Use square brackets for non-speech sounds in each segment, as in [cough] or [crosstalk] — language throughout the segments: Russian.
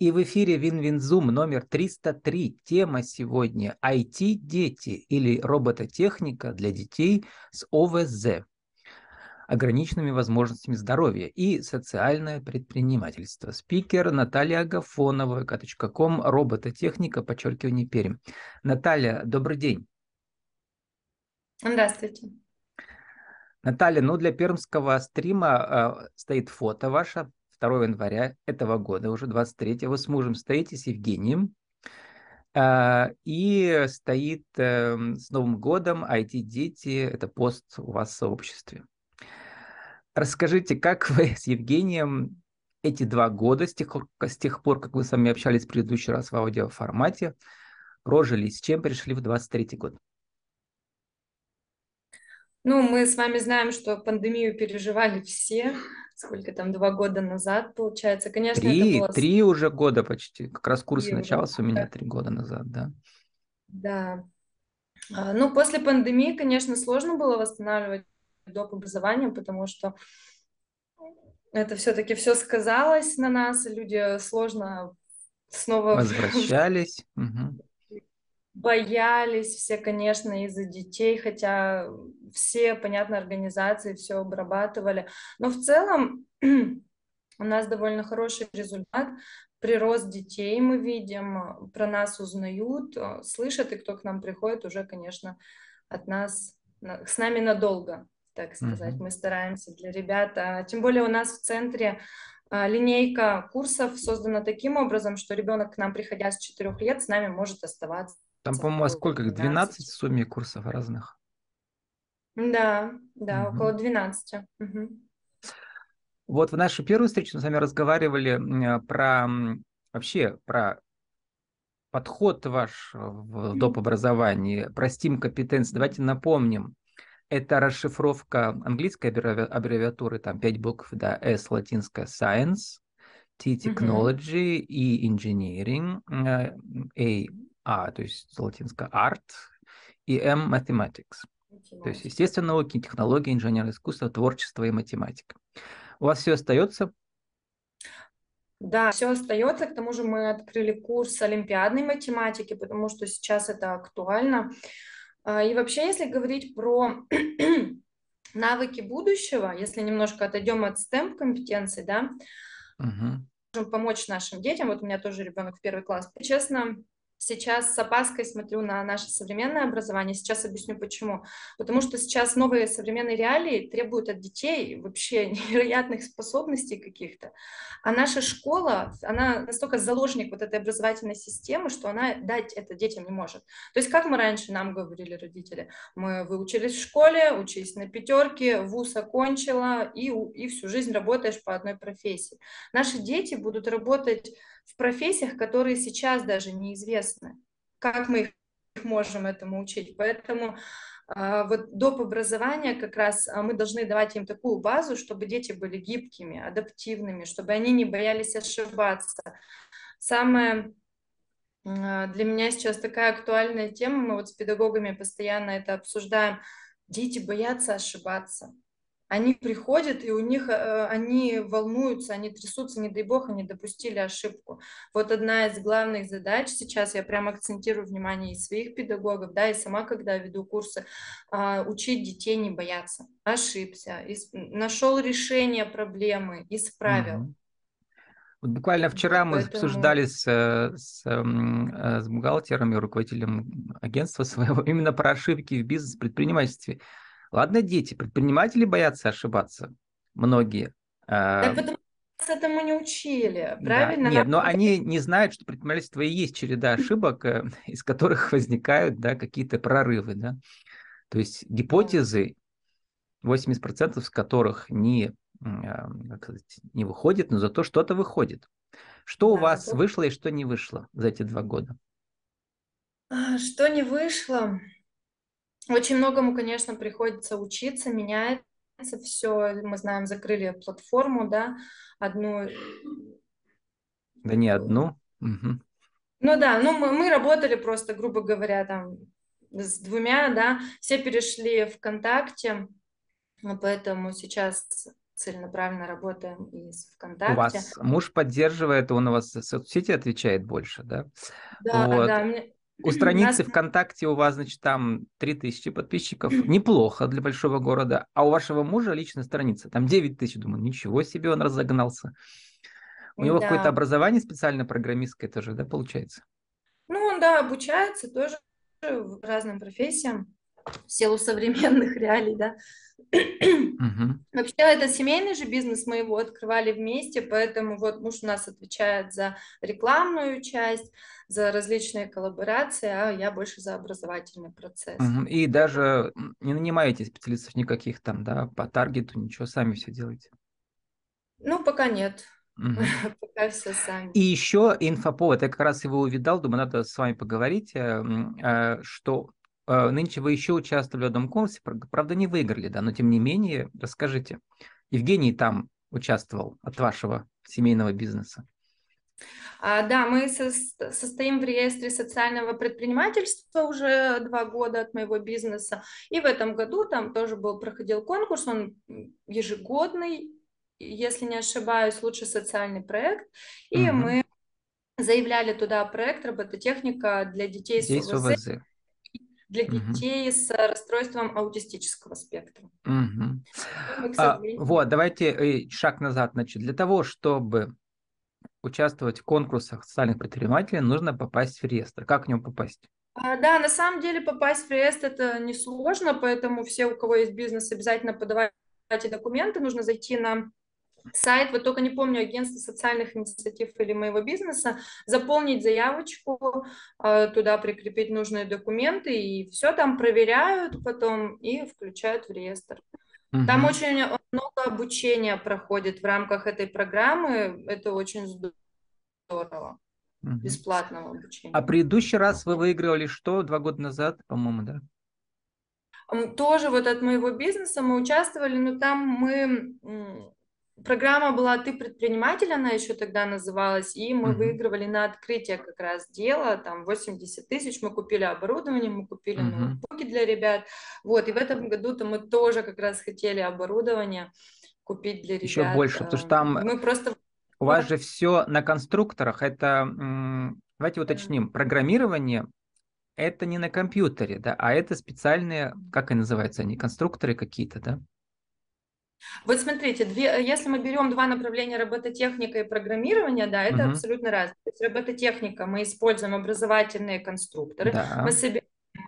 И в эфире WinWinZoom номер 303. Тема сегодня IT-дети или робототехника для детей с ОВЗ, ограниченными возможностями здоровья и социальное предпринимательство. Спикер Наталья Агафонова, kp.com, робототехника, подчеркивание Пермь. Наталья, добрый день. Здравствуйте. Наталья, ну для пермского стрима э, стоит фото ваше, 2 января этого года, уже 23 вы с мужем стоите с Евгением, э, и стоит э, с Новым годом IT-дети, это пост у вас в сообществе. Расскажите, как вы с Евгением эти два года, с тех, с тех пор, как вы с вами общались в предыдущий раз в аудиоформате, прожили, с чем пришли в 23 год? Ну, мы с вами знаем, что пандемию переживали все. Сколько там, два года назад, получается. Конечно, три, это было... Три уже года почти. Как раз курс три начался у меня три года назад, да. Да. А, ну, после пандемии, конечно, сложно было восстанавливать доп. образование, потому что это все-таки все сказалось на нас, люди сложно снова... Возвращались. Угу боялись все, конечно, из-за детей, хотя все, понятно, организации все обрабатывали. Но в целом [clears throat] у нас довольно хороший результат. Прирост детей мы видим, про нас узнают, слышат, и кто к нам приходит, уже, конечно, от нас, с нами надолго, так сказать. Mm-hmm. Мы стараемся для ребят. А, тем более у нас в центре а, линейка курсов создана таким образом, что ребенок к нам, приходя с 4 лет, с нами может оставаться там, по-моему, сколько? 12 в сумме курсов разных? Да, да, угу. около 12. Угу. Вот в нашей первой встрече мы с вами разговаривали про вообще про подход ваш в доп. образовании, про STEAM компетенции. Давайте напомним. Это расшифровка английской аббревиатуры, там 5 букв, да, S латинская Science, T Technology, uh-huh. E Engineering, A а, то есть латинское art, и M mathematics. То есть, естественно, науки, технологии, инженерное искусство, творчество и математика. У вас все остается? Да, все остается. К тому же мы открыли курс олимпиадной математики, потому что сейчас это актуально. А, и вообще, если говорить про [clears throat] навыки будущего, если немножко отойдем от STEM компетенций, да, угу. можем помочь нашим детям. Вот у меня тоже ребенок в первый класс. Честно, сейчас с опаской смотрю на наше современное образование. Сейчас объясню почему. Потому что сейчас новые современные реалии требуют от детей вообще [laughs] невероятных способностей каких-то. А наша школа, она настолько заложник вот этой образовательной системы, что она дать это детям не может. То есть как мы раньше нам говорили родители, мы выучились в школе, учились на пятерке, вуз окончила и, и всю жизнь работаешь по одной профессии. Наши дети будут работать в профессиях, которые сейчас даже неизвестны. Как мы их можем этому учить? Поэтому а, вот доп. образования как раз а, мы должны давать им такую базу, чтобы дети были гибкими, адаптивными, чтобы они не боялись ошибаться. Самое а, для меня сейчас такая актуальная тема, мы вот с педагогами постоянно это обсуждаем. Дети боятся ошибаться они приходят, и у них, э, они волнуются, они трясутся, не дай бог, они допустили ошибку. Вот одна из главных задач сейчас, я прям акцентирую внимание и своих педагогов, да, и сама, когда веду курсы, а, учить детей не бояться. Ошибся, нашел решение проблемы, исправил. Вот буквально вчера мы Поэтому... обсуждали с, э, с, э, с бухгалтером и руководителем агентства [laughs] своего именно про ошибки в бизнес-предпринимательстве. Ладно, дети, предприниматели боятся ошибаться, многие. Так потому что этому не учили, правильно? Да. Нет, но они не знают, что предпринимательство и есть череда ошибок, э, [laughs] из которых возникают да, какие-то прорывы. Да? То есть гипотезы, 80% из которых не, а, как сказать, не выходит, но зато что-то выходит. Что да, у вас вышло и что не вышло за эти два года? А, что не вышло? Очень многому, конечно, приходится учиться, меняется все. Мы знаем, закрыли платформу, да, одну. Да не одну. Угу. Ну да, ну мы, мы работали просто, грубо говоря, там с двумя, да, все перешли ВКонтакте, поэтому сейчас целенаправленно работаем из ВКонтакте. У вас муж поддерживает, он у вас в соцсети отвечает больше, да? Да, вот. да. Мне... У страницы Нас... ВКонтакте у вас, значит, там 3000 подписчиков. Неплохо для большого города. А у вашего мужа личная страница, там 9000. Думаю, ничего себе, он разогнался. У него да. какое-то образование специально программистское тоже, да, получается? Ну, он, да, обучается тоже разным профессиям в силу современных [laughs] реалий, да. Угу. Вообще, это семейный же бизнес, мы его открывали вместе, поэтому вот муж у нас отвечает за рекламную часть, за различные коллаборации, а я больше за образовательный процесс. Угу. И даже не нанимаете специалистов никаких там, да, по таргету, ничего, сами все делаете? Ну, пока нет. Угу. [laughs] Пока все сами. И еще инфоповод, я как раз его увидал, думаю, надо с вами поговорить, э, э, что нынче вы еще участвовали в одном конкурсе, правда, не выиграли, да, но тем не менее, расскажите. Евгений там участвовал от вашего семейного бизнеса. А, да, мы со состоим в реестре социального предпринимательства уже два года от моего бизнеса. И в этом году там тоже был, проходил конкурс, он ежегодный, если не ошибаюсь, лучший социальный проект. И угу. мы заявляли туда проект робототехника для детей, детей с ОВЗ, ОВЗ. Для угу. детей с расстройством аутистического спектра. Угу. Мы, а, вот, давайте э, шаг назад. Значит, для того, чтобы участвовать в конкурсах социальных предпринимателей, нужно попасть в реестр. Как в него попасть? А, да, на самом деле попасть в реестр это несложно, поэтому все, у кого есть бизнес, обязательно подавайте документы. Нужно зайти на сайт, вот только не помню, агентство социальных инициатив или моего бизнеса, заполнить заявочку, а, туда прикрепить нужные документы, и все там проверяют потом и включают в реестр. Угу. Там очень много обучения проходит в рамках этой программы, это очень здорово, угу. бесплатного обучения. А предыдущий раз вы выигрывали что, два года назад, по-моему, да? Тоже вот от моего бизнеса мы участвовали, но там мы Программа была «Ты предприниматель», она еще тогда называлась, и мы uh-huh. выигрывали на открытие как раз дела, там 80 тысяч, мы купили оборудование, мы купили uh-huh. ноутбуки для ребят, вот, и в этом году-то мы тоже как раз хотели оборудование купить для ребят. Еще больше, потому что там мы просто... у вас же все на конструкторах, это, давайте уточним, программирование это не на компьютере, да, а это специальные, как они называются, они конструкторы какие-то, да? Вот смотрите, две, если мы берем два направления робототехника и программирование, да, это угу. абсолютно разное. То есть робототехника мы используем образовательные конструкторы, да. мы собираем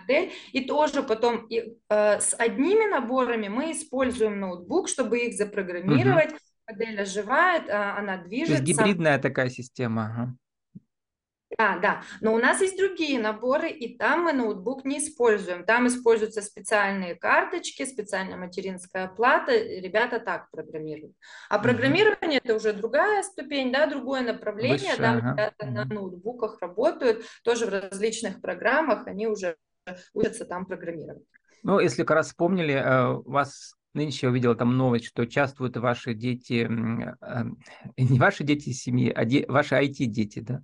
модель, и тоже потом и, э, с одними наборами мы используем ноутбук, чтобы их запрограммировать. Угу. Модель оживает, а, она движется. То есть гибридная такая система. Да, да, но у нас есть другие наборы, и там мы ноутбук не используем. Там используются специальные карточки, специальная материнская плата, ребята так программируют. А программирование это уже другая ступень, да, другое направление, Выше, там ага. ребята на ноутбуках работают, тоже в различных программах, они уже учатся там программировать. Ну, если как раз вспомнили, э, у вас Нынче я увидела там новость, что участвуют ваши дети, э, [laughs] не ваши дети семьи, а де, ваши IT-дети, да,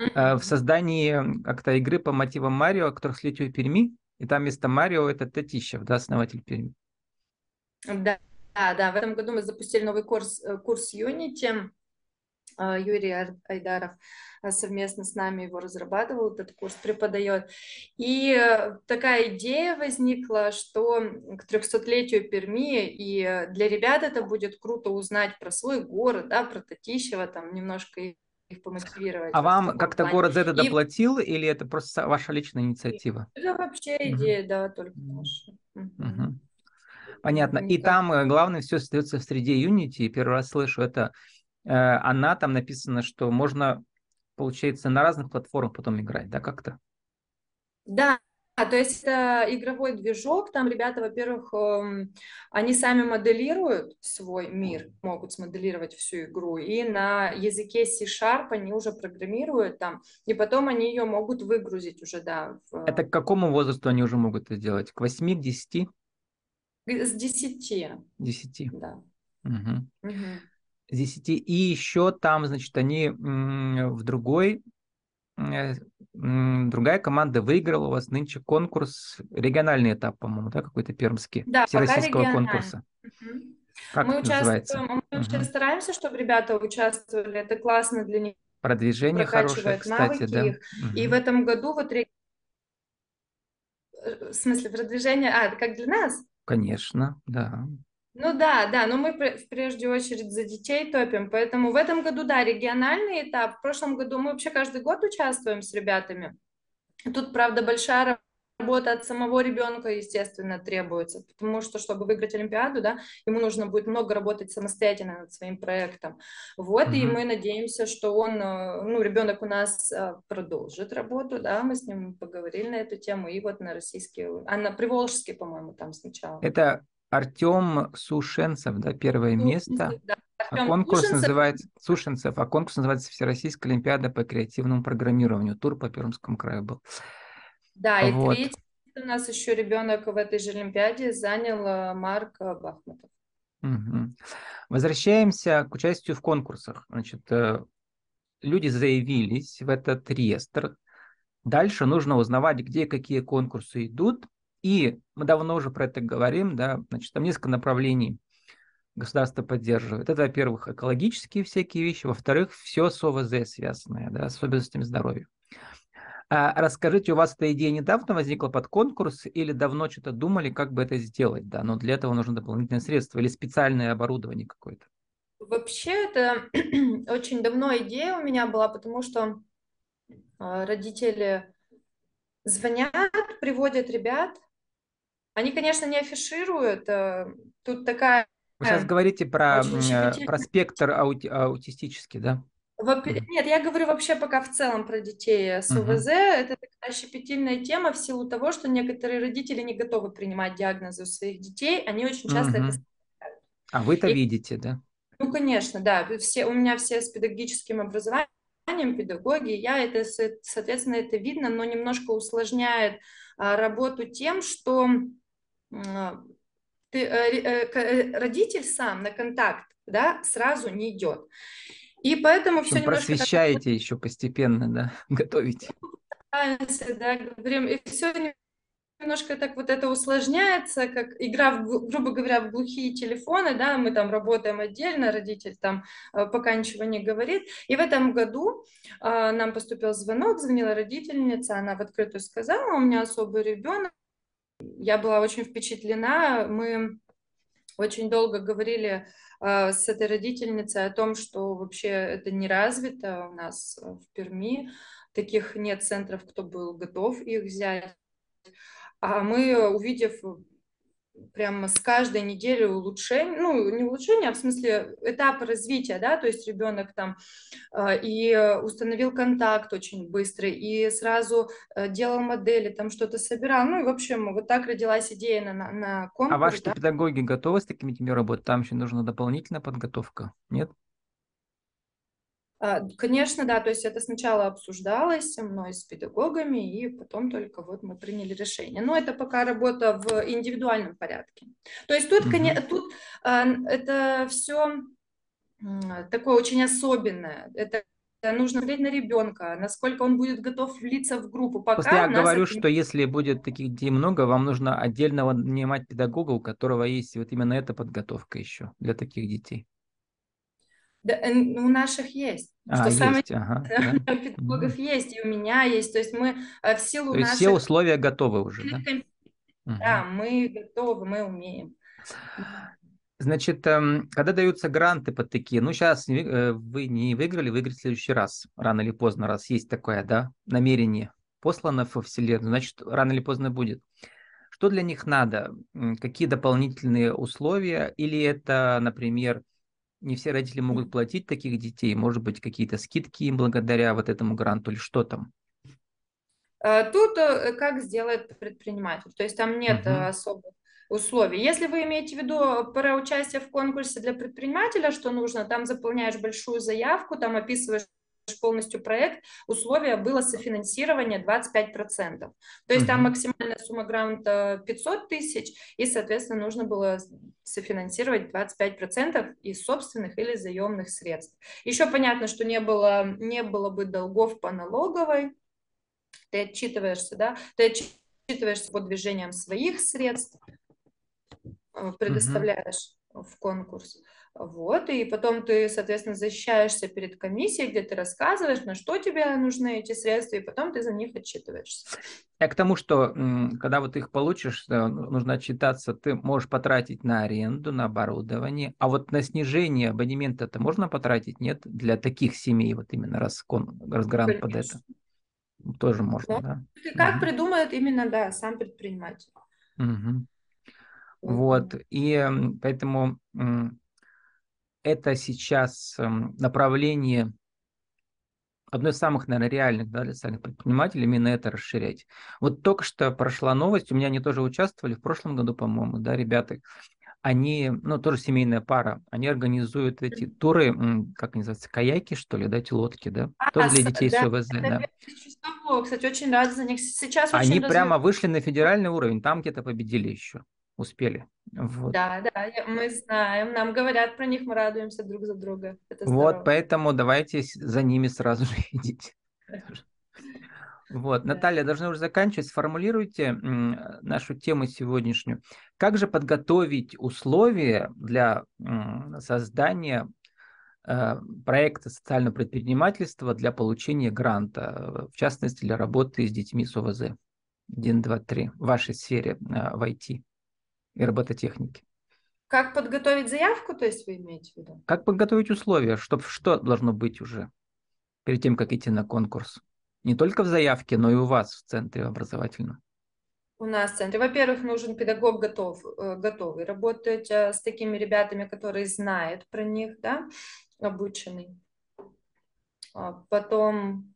mm-hmm. в создании как-то игры по мотивам Марио, в Перми, и там вместо Марио это Татищев, да, основатель Перми. Да, да, да, в этом году мы запустили новый курс, э, курс Unity, а, Юрий Айдаров а, совместно с нами его разрабатывал, этот курс преподает. И э, такая идея возникла, что к 300-летию Перми, и для ребят это будет круто узнать про свой город, да, про Татищева, там немножко их помотивировать. А вам как-то город за это доплатил и... или это просто ваша личная инициатива? Это вообще идея, угу. да, только наша. Угу. Понятно. И там э, главное все остается в среде Unity. Первый раз слышу это Э, она там написано, что можно, получается, на разных платформах потом играть, да, как-то? Да, то есть это игровой движок, там ребята, во-первых, эм, они сами моделируют свой мир, могут смоделировать всю игру, и на языке C-Sharp они уже программируют там, и потом они ее могут выгрузить уже, да. В... Это к какому возрасту они уже могут это делать? К 8, к 10? С 10. 10? Да. Угу. Угу. 10. И еще там, значит, они в другой, э, другая команда выиграла у вас нынче конкурс, региональный этап, по-моему, да, какой-то пермский, да, всероссийского конкурса. Угу. Как Мы участвуем, мы Мгм. стараемся, чтобы ребята участвовали. Это классно для них, Продвижение хорошее, кстати, навыки да. их. И в этом году вот э, в смысле продвижение, а, как для нас? Конечно, да. Ну да, да, но мы в прежде очередь за детей топим, поэтому в этом году, да, региональный этап. В прошлом году мы вообще каждый год участвуем с ребятами. Тут, правда, большая работа от самого ребенка, естественно, требуется, потому что, чтобы выиграть Олимпиаду, да, ему нужно будет много работать самостоятельно над своим проектом. Вот, и Мгм. мы надеемся, что он, э, ну, ребенок у нас э, продолжит работу, да, мы с ним поговорили на эту тему, и вот на российский, а на Приволжский, по-моему, там сначала. Это Артем Сушенцев, да, первое место. Да, А конкурс Сушенцев. называется Сушенцев, а конкурс называется Всероссийская Олимпиада по креативному программированию. Тур по Пермскому краю был. Да, и Вот. третий у нас еще ребенок в этой же Олимпиаде занял э, Марк Бахмутов. Мгм. Возвращаемся к участию в конкурсах. Значит, э, люди заявились в этот реестр. Дальше нужно узнавать, где какие конкурсы идут. И мы давно уже про это говорим, да, значит, там несколько направлений государство поддерживает. Это, во-первых, экологические всякие вещи, во-вторых, все с ОВЗ связанное, да, с особенностями здоровья. А расскажите, у вас эта идея недавно возникла под конкурс или давно что-то думали, как бы это сделать, да, но для этого нужно дополнительные средства или специальное оборудование какое-то? Вообще, это [clears throat] очень давно идея у меня была, потому что э, родители звонят, приводят ребят. Они, конечно, не афишируют. э, Тут такая... Вы сейчас говорите про, э, про спектр аути- аутистический, да? Во-. Нет, я говорю вообще пока в целом про детей с. УВЗ. Это такая щепетильная тема в силу того, что некоторые родители не готовы принимать диагнозы у своих детей. Они очень часто это Мгм. А вы-то И- видите, да? Ну, конечно, да. Все, у меня все с педагогическим образованием, педагоги. Я это, со- соответственно, это видно, но немножко усложняет а, работу тем, что ты, э, ре- э, э, родитель сам на контакт да, сразу не идет. И поэтому все немножко просвещаете еще постепенно, да, [laughs] готовите. пытаемся, да, говорим, и все немножко так вот это усложняется, как игра, в, гру- грубо говоря, в глухие телефоны, да, мы там работаем отдельно, родитель там пока ничего не говорит. И в этом году э, нам поступил звонок, звонила родительница, она в открытую сказала, у меня особый ребенок. Я была очень впечатлена, мы очень долго говорили э, с этой родительницей о том, что вообще это не развито у нас э, в Перми, таких нет центров, кто был готов их взять. А мы, увидев прямо с каждой недели улучшение, ну, не улучшение, а в смысле этапы развития, да, то есть ребенок там э, и установил контакт очень быстрый, и сразу э, делал модели, там что-то собирал, ну, и, в общем, вот так родилась идея на, на, на А конкурс, ваши да. педагоги готовы с такими детьми работать? Там еще нужна дополнительная подготовка, нет? А, Конечно, да, то есть это сначала обсуждалось мной с педагогами, и потом только вот мы приняли решение. Но это пока работа в индивидуальном порядке. То есть тут, коне- тут а, это все такое очень особенное. Это нужно смотреть на ребенка, насколько он будет готов влиться в группу. Пока Просто я говорю, это что если будет таких детей много, вам нужно отдельного нанимать педагога, у которого есть вот именно эта подготовка еще для таких детей. Да, э, у наших есть. А, Что самое есть, ага, [laughs] да. у педагогов есть, и у меня есть. То есть мы э, в силу То наших... все условия готовы уже, да? Да, мы готовы, мы умеем. Значит, эм, когда даются гранты под такие, ну сейчас вы не выиграли, выиграть в следующий раз, рано или поздно, раз есть такое, да, намерение послано во Вселенную, значит, рано или поздно будет. Что для них надо? Какие дополнительные условия? Или это, например, не все родители могут платить таких детей, может быть, какие-то скидки им благодаря вот этому гранту, или что там? Э, Тут э, как сделает предприниматель, то есть там нет Мгм. особых условий. Если вы имеете в виду про участие в конкурсе для предпринимателя, что нужно, там заполняешь большую заявку, там описываешь полностью проект, условие было софинансирование 25%. То есть там Мгм. максимальная сумма гранта 500 тысяч, и, соответственно, нужно было софинансировать 25% из собственных или заемных средств. Еще понятно, что не было, не было бы долгов по налоговой, ты отчитываешься, да, ты отчитываешься по движениям своих средств, э, предоставляешь в конкурс. Вот, и потом ты, соответственно, защищаешься перед комиссией, где ты рассказываешь, на что тебе нужны эти средства, и потом ты за них отчитываешься. Я к тому, что когда вот их получишь, ну, нужно отчитаться, ты можешь потратить на аренду, на оборудование, а вот на снижение абонемента это можно потратить, нет? Для таких семей, вот именно раз, раз грант под это. Тоже можно, Но, да? Как угу. придумает именно, да, сам предприниматель. Угу. Вот, и поэтому это сейчас направление, одно из самых, наверное, реальных да, для социальных предпринимателей, именно это расширять. Вот только что прошла новость, у меня они тоже участвовали в прошлом году, по-моему, да, ребята, они, ну, тоже семейная пара, они организуют эти туры, как называется, каяки, что ли, да, эти лодки, да, а, тоже для детей да, с ОВЗ, да. Кстати, очень рада за них. Сейчас Они очень прямо развив... вышли на федеральный уровень, там где-то победили еще успели. Вот. Да, да, мы знаем, нам говорят про них, мы радуемся друг за друга. Это вот, поэтому давайте за ними сразу же [laughs] идите. Вот, Наталья, должны уже заканчивать. Сформулируйте нашу тему сегодняшнюю. Как же подготовить условия для создания э, проекта социального предпринимательства для получения гранта, в частности, для работы с детьми с ОВЗ? 1, 2, 3 в вашей сфере э, в IT и робототехники. Как подготовить заявку, то есть вы имеете в виду? Как подготовить условия, чтобы что должно быть уже перед тем, как идти на конкурс? Не только в заявке, но и у вас в центре образовательном. У нас в центре. Во-первых, нужен педагог готов, э, готовый работать э, с такими ребятами, которые знают про них, да, обученный. А потом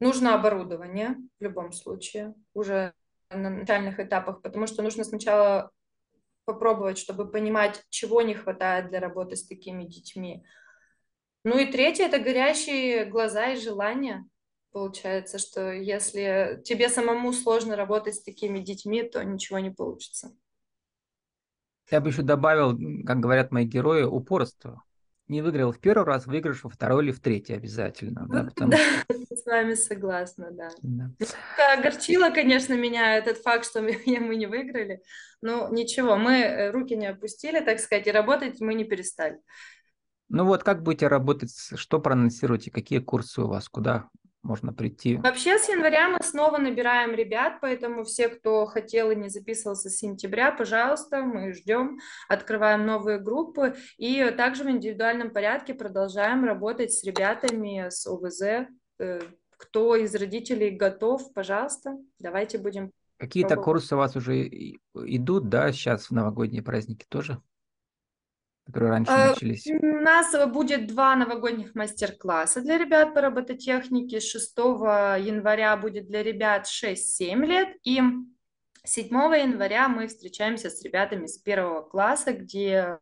нужно оборудование в любом случае, уже на начальных этапах, потому что нужно сначала попробовать, чтобы понимать, чего не хватает для работы с такими детьми. Ну и третье – это горящие глаза и желания. Получается, что если тебе самому сложно работать с такими детьми, то ничего не получится. Я бы еще добавил, как говорят мои герои, упорство не выиграл в первый раз, выиграешь во второй или в третий обязательно. Да, потому... да [laughs] с вами согласна, да. да. Огорчило, конечно, меня этот факт, что [laughs] мы, мы не выиграли. Но ничего, мы э, руки не опустили, так сказать, и работать мы не перестали. Ну вот как будете работать, что проанонсируете, какие курсы у вас, куда можно прийти. Вообще с января мы снова набираем ребят, поэтому все, кто хотел и не записывался с сентября, пожалуйста, мы ждем, открываем новые группы и также в индивидуальном порядке продолжаем работать с ребятами с ОВЗ. Э, кто из родителей готов, пожалуйста, давайте будем Какие-то курсы у вас уже идут, да, сейчас в новогодние праздники тоже? Которые раньше а, начались? У нас будет два новогодних мастер-класса для ребят по робототехнике. 6 января будет для ребят 6-7 лет. И 7 января мы встречаемся с ребятами с первого класса, где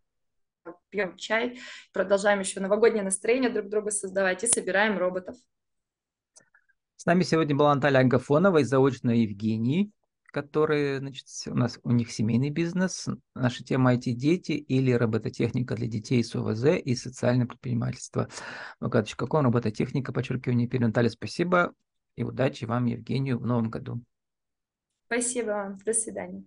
пьем чай, продолжаем еще новогоднее настроение друг друга создавать и собираем роботов. С нами сегодня была Наталья Агафонова и заочно Евгений которые, значит, у нас у них семейный бизнес. Наша тема IT-дети или робототехника для детей с ОВЗ и социальное предпринимательство. Мукадыч, какой робототехника, подчеркивание, перед Наталья, спасибо и удачи вам, Евгению, в новом году. Спасибо вам. До свидания.